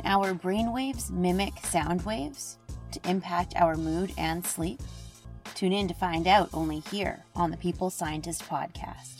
Can our brainwaves mimic sound waves to impact our mood and sleep? Tune in to find out only here on the People's Scientist podcast.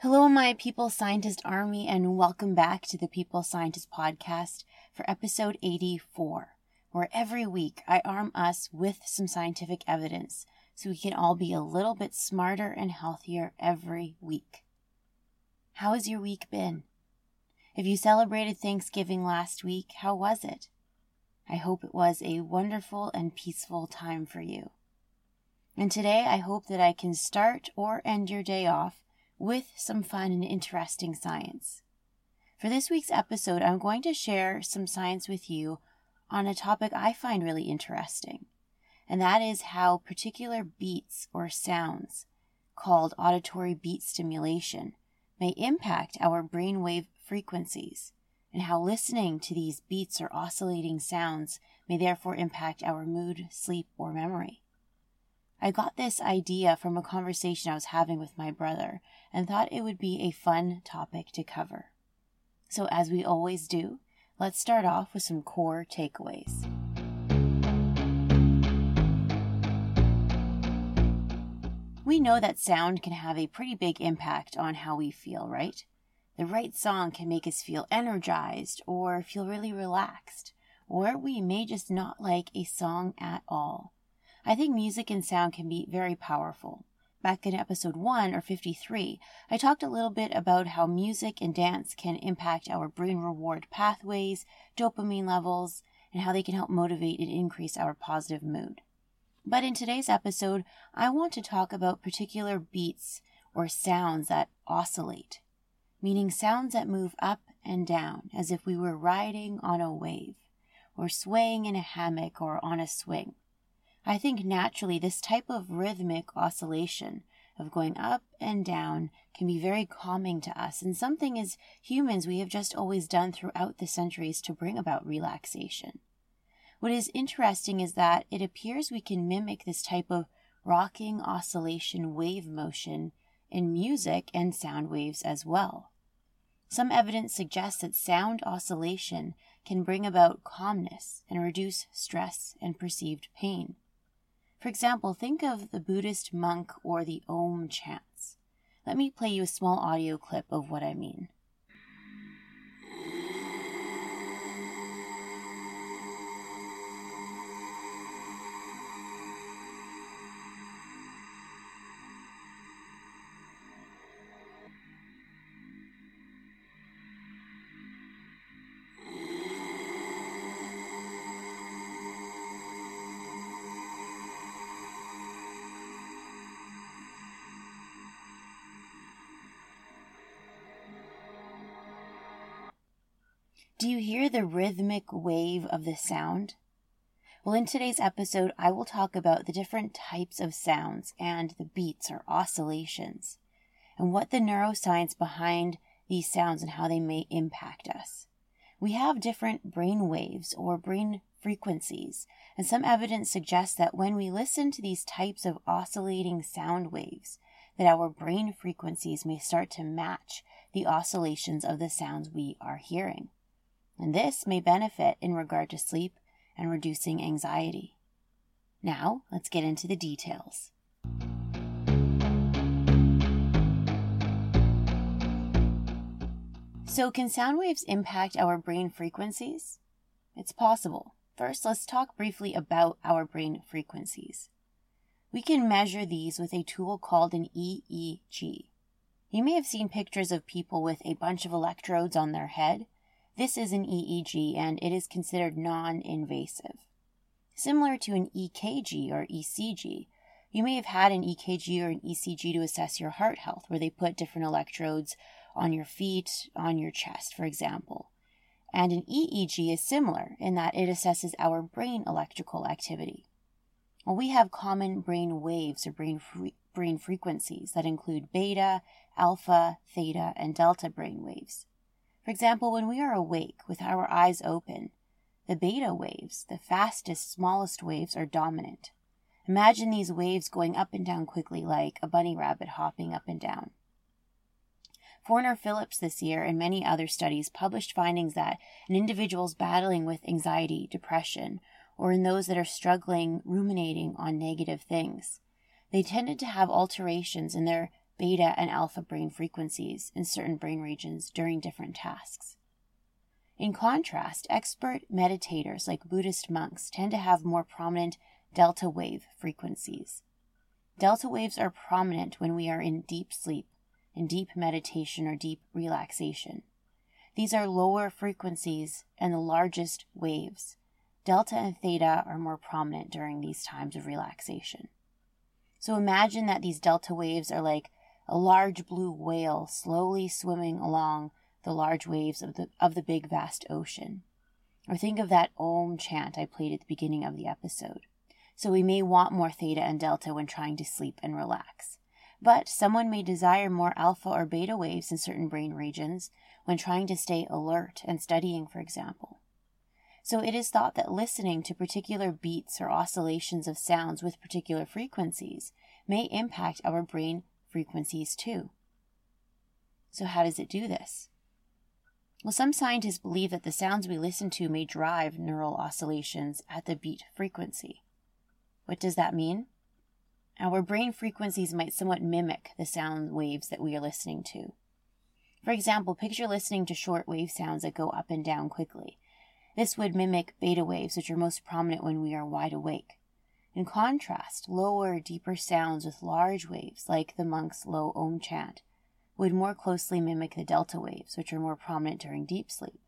Hello, my People Scientist Army, and welcome back to the People's Scientist Podcast for episode 84, where every week I arm us with some scientific evidence so we can all be a little bit smarter and healthier every week. How has your week been? If you celebrated Thanksgiving last week, how was it? I hope it was a wonderful and peaceful time for you. And today I hope that I can start or end your day off with some fun and interesting science. For this week's episode, I'm going to share some science with you on a topic I find really interesting, and that is how particular beats or sounds, called auditory beat stimulation, may impact our brainwave frequencies, and how listening to these beats or oscillating sounds may therefore impact our mood, sleep, or memory. I got this idea from a conversation I was having with my brother and thought it would be a fun topic to cover. So, as we always do, let's start off with some core takeaways. We know that sound can have a pretty big impact on how we feel, right? The right song can make us feel energized or feel really relaxed, or we may just not like a song at all. I think music and sound can be very powerful. Back in episode 1 or 53, I talked a little bit about how music and dance can impact our brain reward pathways, dopamine levels, and how they can help motivate and increase our positive mood. But in today's episode, I want to talk about particular beats or sounds that oscillate, meaning sounds that move up and down as if we were riding on a wave, or swaying in a hammock or on a swing. I think naturally this type of rhythmic oscillation of going up and down can be very calming to us and something as humans we have just always done throughout the centuries to bring about relaxation. What is interesting is that it appears we can mimic this type of rocking oscillation wave motion in music and sound waves as well. Some evidence suggests that sound oscillation can bring about calmness and reduce stress and perceived pain. For example, think of the Buddhist monk or the Om chants. Let me play you a small audio clip of what I mean. Do you hear the rhythmic wave of the sound? Well, in today's episode, I will talk about the different types of sounds and the beats or oscillations, and what the neuroscience behind these sounds and how they may impact us. We have different brain waves or brain frequencies, and some evidence suggests that when we listen to these types of oscillating sound waves, that our brain frequencies may start to match the oscillations of the sounds we are hearing and this may benefit in regard to sleep and reducing anxiety. Now, let's get into the details. So, can sound waves impact our brain frequencies? It's possible. First, let's talk briefly about our brain frequencies. We can measure these with a tool called an EEG. You may have seen pictures of people with a bunch of electrodes on their head. This is an EEG and it is considered non invasive. Similar to an EKG or ECG, you may have had an EKG or an ECG to assess your heart health, where they put different electrodes on your feet, on your chest, for example. And an EEG is similar in that it assesses our brain electrical activity. Well, we have common brain waves or brain, fre- brain frequencies that include beta, alpha, theta, and delta brain waves. For example, when we are awake with our eyes open, the beta waves, the fastest, smallest waves, are dominant. Imagine these waves going up and down quickly like a bunny rabbit hopping up and down. Forner Phillips this year and many other studies published findings that in individuals battling with anxiety, depression, or in those that are struggling ruminating on negative things, they tended to have alterations in their beta and alpha brain frequencies in certain brain regions during different tasks. In contrast, expert meditators like Buddhist monks tend to have more prominent delta wave frequencies. Delta waves are prominent when we are in deep sleep in deep meditation or deep relaxation. These are lower frequencies and the largest waves. Delta and theta are more prominent during these times of relaxation. So imagine that these delta waves are like a large blue whale slowly swimming along the large waves of the, of the big vast ocean. Or think of that Om chant I played at the beginning of the episode. So we may want more theta and delta when trying to sleep and relax. But someone may desire more alpha or beta waves in certain brain regions when trying to stay alert and studying, for example. So it is thought that listening to particular beats or oscillations of sounds with particular frequencies may impact our brain frequencies too. So, how does it do this? Well, some scientists believe that the sounds we listen to may drive neural oscillations at the beat frequency. What does that mean? Our brain frequencies might somewhat mimic the sound waves that we are listening to. For example, picture listening to short wave sounds that go up and down quickly. This would mimic beta waves, which are most prominent when we are wide awake. In contrast, lower, deeper sounds with large waves, like the monk's low Om chant, would more closely mimic the delta waves, which are more prominent during deep sleep.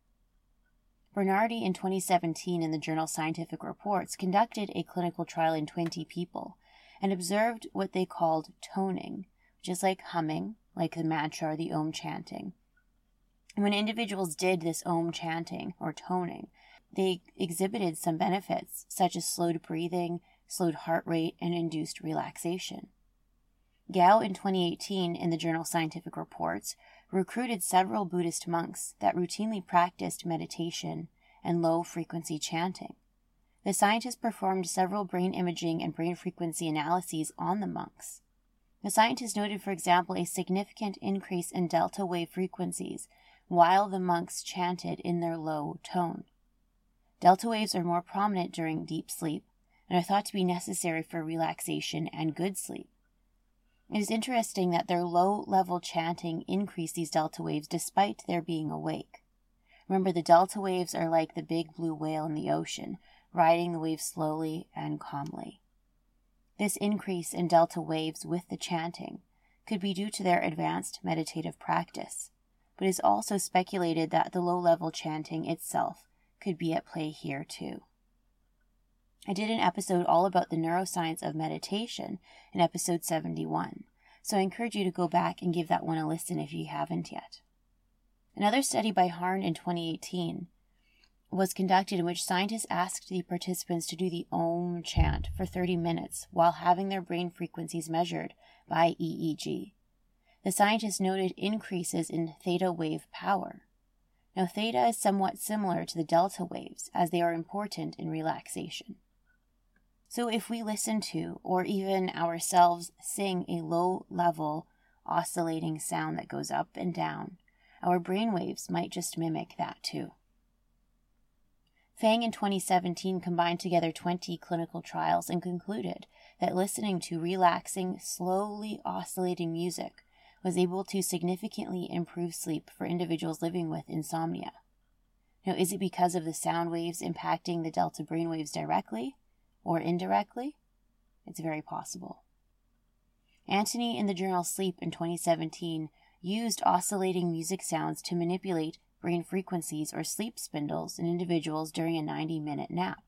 Bernardi in 2017 in the journal Scientific Reports conducted a clinical trial in 20 people and observed what they called toning, which is like humming, like the mantra or the Om chanting. when individuals did this Om chanting or toning, they exhibited some benefits, such as slowed breathing, slowed heart rate, and induced relaxation. Gao in 2018 in the journal Scientific Reports recruited several Buddhist monks that routinely practiced meditation and low frequency chanting. The scientists performed several brain imaging and brain frequency analyses on the monks. The scientists noted, for example, a significant increase in delta wave frequencies while the monks chanted in their low tone. Delta waves are more prominent during deep sleep and are thought to be necessary for relaxation and good sleep. It is interesting that their low level chanting increased these delta waves despite their being awake. Remember, the delta waves are like the big blue whale in the ocean, riding the waves slowly and calmly. This increase in delta waves with the chanting could be due to their advanced meditative practice, but it is also speculated that the low level chanting itself could be at play here too. I did an episode all about the neuroscience of meditation in episode 71, so I encourage you to go back and give that one a listen if you haven't yet. Another study by Harne in 2018 was conducted in which scientists asked the participants to do the Om chant for 30 minutes while having their brain frequencies measured by EEG. The scientists noted increases in theta wave power. Now, theta is somewhat similar to the delta waves as they are important in relaxation. So, if we listen to or even ourselves sing a low level oscillating sound that goes up and down, our brain waves might just mimic that too. Fang in 2017 combined together 20 clinical trials and concluded that listening to relaxing, slowly oscillating music was able to significantly improve sleep for individuals living with insomnia. Now, is it because of the sound waves impacting the delta brain waves directly or indirectly? It's very possible. Antony in the journal Sleep in 2017 used oscillating music sounds to manipulate brain frequencies or sleep spindles in individuals during a 90 minute nap.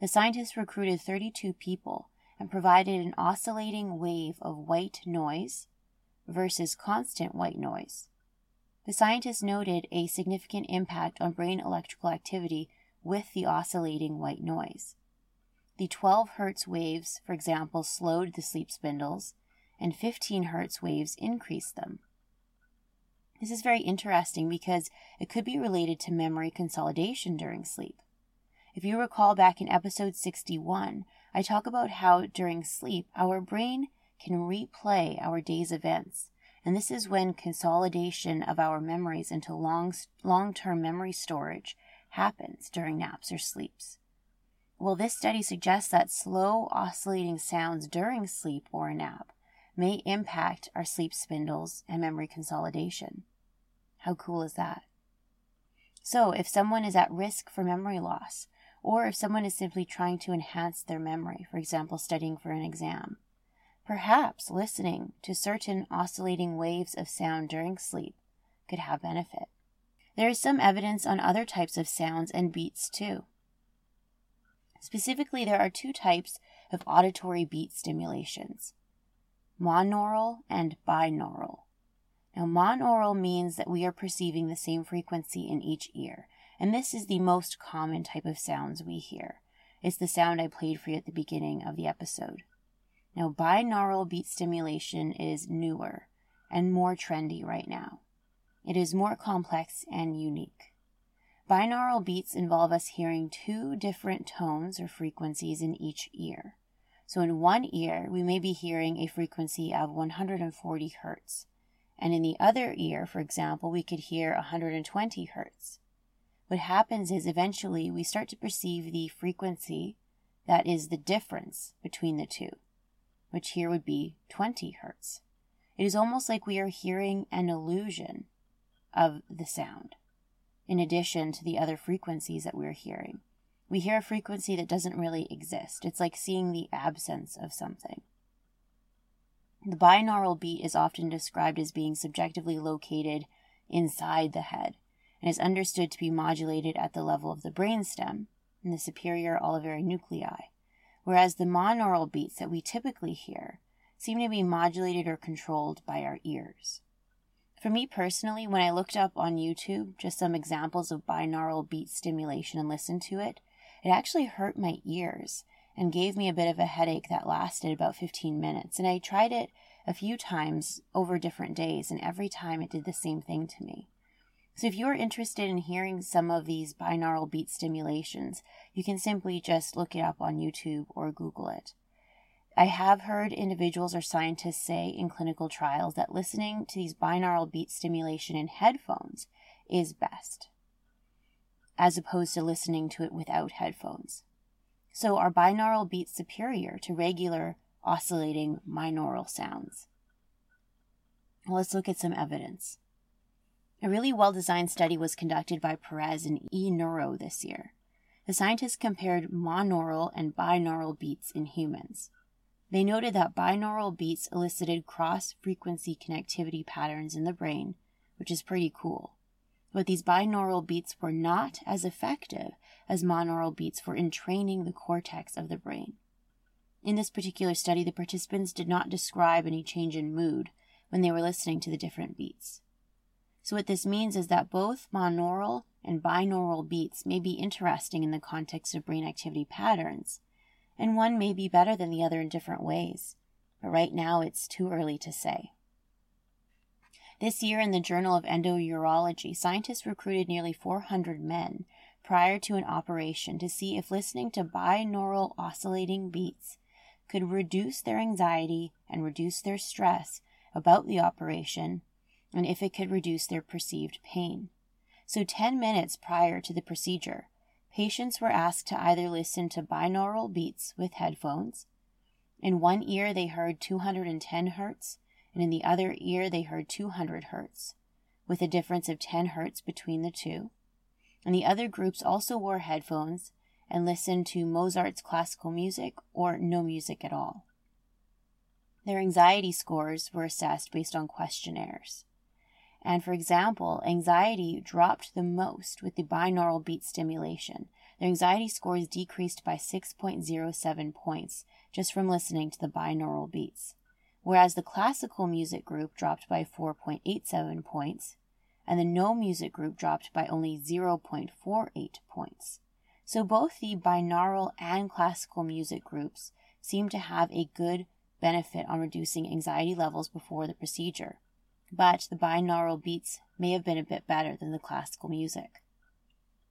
The scientists recruited 32 people and provided an oscillating wave of white noise versus constant white noise. The scientists noted a significant impact on brain electrical activity with the oscillating white noise. The 12 Hz waves, for example, slowed the sleep spindles, and 15 Hz waves increased them. This is very interesting because it could be related to memory consolidation during sleep. If you recall back in episode 61, I talk about how during sleep our brain can replay our day's events, and this is when consolidation of our memories into long long-term memory storage happens during naps or sleeps. Well, this study suggests that slow oscillating sounds during sleep or a nap may impact our sleep spindles and memory consolidation. How cool is that? So, if someone is at risk for memory loss, or if someone is simply trying to enhance their memory, for example, studying for an exam, perhaps listening to certain oscillating waves of sound during sleep could have benefit. There is some evidence on other types of sounds and beats too. Specifically, there are two types of auditory beat stimulations monaural and binaural. Now, monaural means that we are perceiving the same frequency in each ear, and this is the most common type of sounds we hear. It's the sound I played for you at the beginning of the episode. Now, binaural beat stimulation is newer and more trendy right now. It is more complex and unique. Binaural beats involve us hearing two different tones or frequencies in each ear. So in one ear, we may be hearing a frequency of 140 hertz, and in the other ear, for example, we could hear 120 hertz. What happens is eventually we start to perceive the frequency that is the difference between the two, which here would be 20 hertz. It is almost like we are hearing an illusion of the sound, in addition to the other frequencies that we're hearing. We hear a frequency that doesn't really exist. It's like seeing the absence of something. The binaural beat is often described as being subjectively located inside the head and is understood to be modulated at the level of the brainstem and the superior olivary nuclei, whereas the monaural beats that we typically hear seem to be modulated or controlled by our ears. For me personally, when I looked up on YouTube just some examples of binaural beat stimulation and listened to it, it actually hurt my ears and gave me a bit of a headache that lasted about 15 minutes. And I tried it a few times over different days, and every time it did the same thing to me. So, if you're interested in hearing some of these binaural beat stimulations, you can simply just look it up on YouTube or Google it. I have heard individuals or scientists say in clinical trials that listening to these binaural beat stimulation in headphones is best as opposed to listening to it without headphones. So are binaural beats superior to regular oscillating monaural sounds? let's look at some evidence. A really well designed study was conducted by Perez and eNeuro this year. The scientists compared monaural and binaural beats in humans. They noted that binaural beats elicited cross frequency connectivity patterns in the brain, which is pretty cool but these binaural beats were not as effective as monaural beats for entraining the cortex of the brain. In this particular study, the participants did not describe any change in mood when they were listening to the different beats. So, what this means is that both monaural and binaural beats may be interesting in the context of brain activity patterns, and one may be better than the other in different ways, but right now it's too early to say. This year, in the Journal of Endourology, scientists recruited nearly 400 men prior to an operation to see if listening to binaural oscillating beats could reduce their anxiety and reduce their stress about the operation, and if it could reduce their perceived pain. So, 10 minutes prior to the procedure, patients were asked to either listen to binaural beats with headphones. In one ear, they heard 210 hertz, and in the other ear they heard 200 hertz, with a difference of 10 hertz between the two. And the other groups also wore headphones, and listened to Mozart's classical music or no music at all. Their anxiety scores were assessed based on questionnaires. And for example, anxiety dropped the most with the binaural beat stimulation. Their anxiety scores decreased by 6.07 points just from listening to the binaural beats, whereas the classical music group dropped by 4.87 points, and the no music group dropped by only 0.48 points. So both the binaural and classical music groups seem to have a good benefit on reducing anxiety levels before the procedure, but the binaural beats may have been a bit better than the classical music.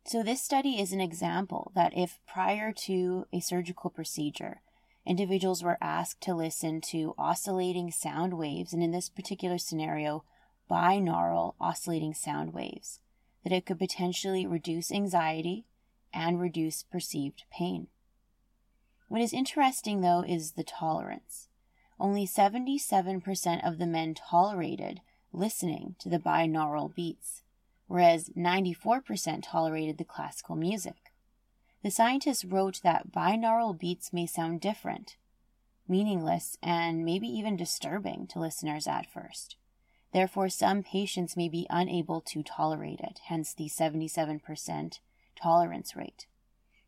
So, this study is an example that if prior to a surgical procedure, individuals were asked to listen to oscillating sound waves, and in this particular scenario, binaural oscillating sound waves, that it could potentially reduce anxiety and reduce perceived pain. What is interesting, though, is the tolerance. Only 77% of the men tolerated listening to the binaural beats, whereas 94% tolerated the classical music. The scientists wrote that binaural beats may sound different, meaningless, and maybe even disturbing to listeners at first. Therefore, some patients may be unable to tolerate it, hence the 77% tolerance rate.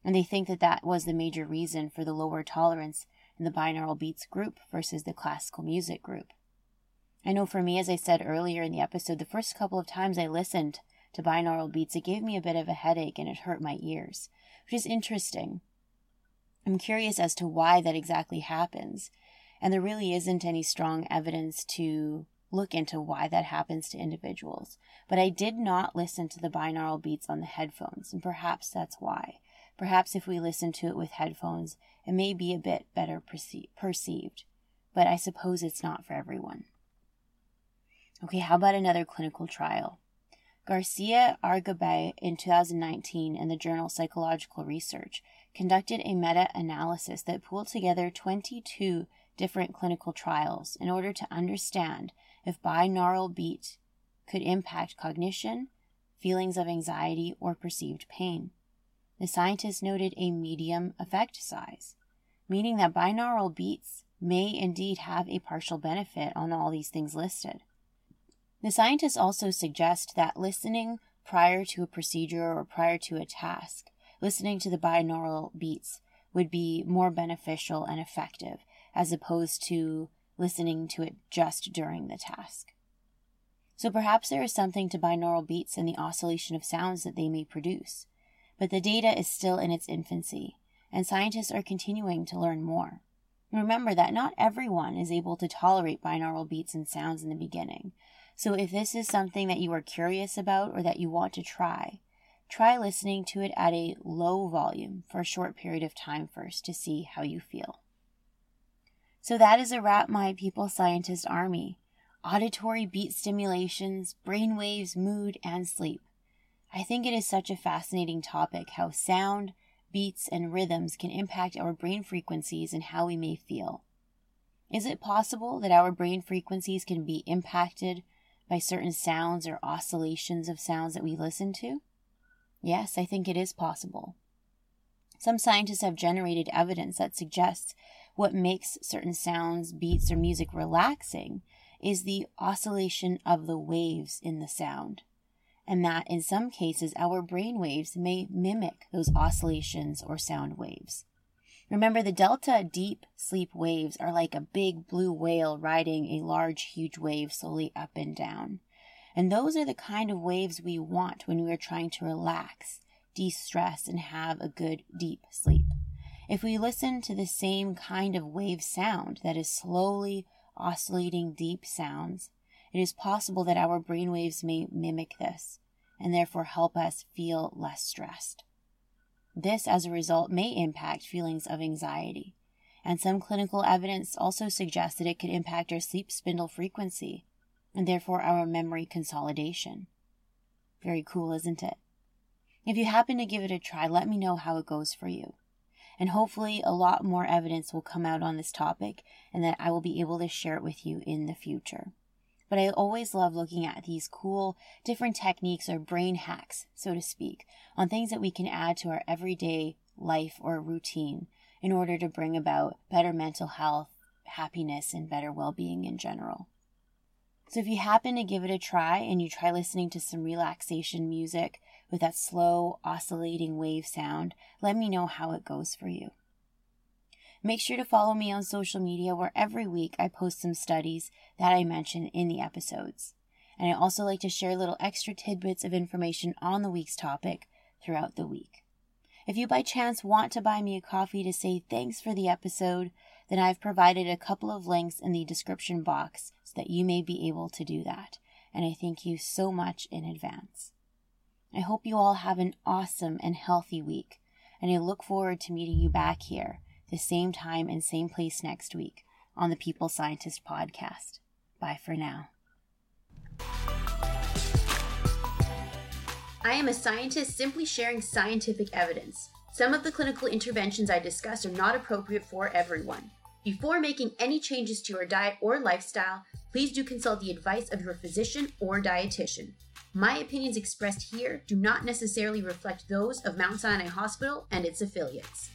And they think that that was the major reason for the lower tolerance in the binaural beats group versus the classical music group. I know for me, as I said earlier in the episode, the first couple of times I listened to binaural beats, it gave me a bit of a headache and it hurt my ears, which is interesting. I'm curious as to why that exactly happens, and there really isn't any strong evidence to look into why that happens to individuals. But I did not listen to the binaural beats on the headphones, and perhaps that's why. Perhaps if we listen to it with headphones, it may be a bit better perce- perceived, but I suppose it's not for everyone. Okay, how about another clinical trial? Garcia Argibay in 2019 in the journal Psychological Research conducted a meta analysis that pulled together 22 different clinical trials in order to understand if binaural beat could impact cognition, feelings of anxiety, or perceived pain. The scientists noted a medium effect size, meaning that binaural beats may indeed have a partial benefit on all these things listed. The scientists also suggest that listening prior to a procedure or prior to a task, listening to the binaural beats, would be more beneficial and effective as opposed to listening to it just during the task. So perhaps there is something to binaural beats and the oscillation of sounds that they may produce but the data is still in its infancy, and scientists are continuing to learn more. Remember that not everyone is able to tolerate binaural beats and sounds in the beginning. So if this is something that you are curious about or that you want to try, try listening to it at a low volume for a short period of time first to see how you feel. So that is a wrap, my people scientist army. Auditory beat stimulations, brain waves, mood, and sleep. I think it is such a fascinating topic how sound, beats, and rhythms can impact our brain frequencies and how we may feel. Is it possible that our brain frequencies can be impacted by certain sounds or oscillations of sounds that we listen to? Yes, I think it is possible. Some scientists have generated evidence that suggests what makes certain sounds, beats, or music relaxing is the oscillation of the waves in the sound and that in some cases our brain waves may mimic those oscillations or sound waves. Remember, the delta deep sleep waves are like a big blue whale riding a large, huge wave slowly up and down. And those are the kind of waves we want when we are trying to relax, de stress, and have a good, deep sleep. If we listen to the same kind of wave sound that is slowly oscillating deep sounds, it is possible that our brainwaves may mimic this and therefore help us feel less stressed. This, as a result, may impact feelings of anxiety, and some clinical evidence also suggests that it could impact our sleep spindle frequency and therefore our memory consolidation. Very cool, isn't it? If you happen to give it a try, let me know how it goes for you. And hopefully, a lot more evidence will come out on this topic and that I will be able to share it with you in the future. But I always love looking at these cool, different techniques or brain hacks, so to speak, on things that we can add to our everyday life or routine in order to bring about better mental health, happiness, and better well being in general. So, if you happen to give it a try and you try listening to some relaxation music with that slow, oscillating wave sound, let me know how it goes for you. Make sure to follow me on social media where every week I post some studies that I mention in the episodes. And I also like to share little extra tidbits of information on the week's topic throughout the week. If you by chance want to buy me a coffee to say thanks for the episode, then I've provided a couple of links in the description box so that you may be able to do that. And I thank you so much in advance. I hope you all have an awesome and healthy week, and I look forward to meeting you back here, the same time and same place next week on the People's Scientist podcast. Bye for now. I am a scientist simply sharing scientific evidence. Some of the clinical interventions I discuss are not appropriate for everyone. Before making any changes to your diet or lifestyle, please do consult the advice of your physician or dietitian. My opinions expressed here do not necessarily reflect those of Mount Sinai Hospital and its affiliates.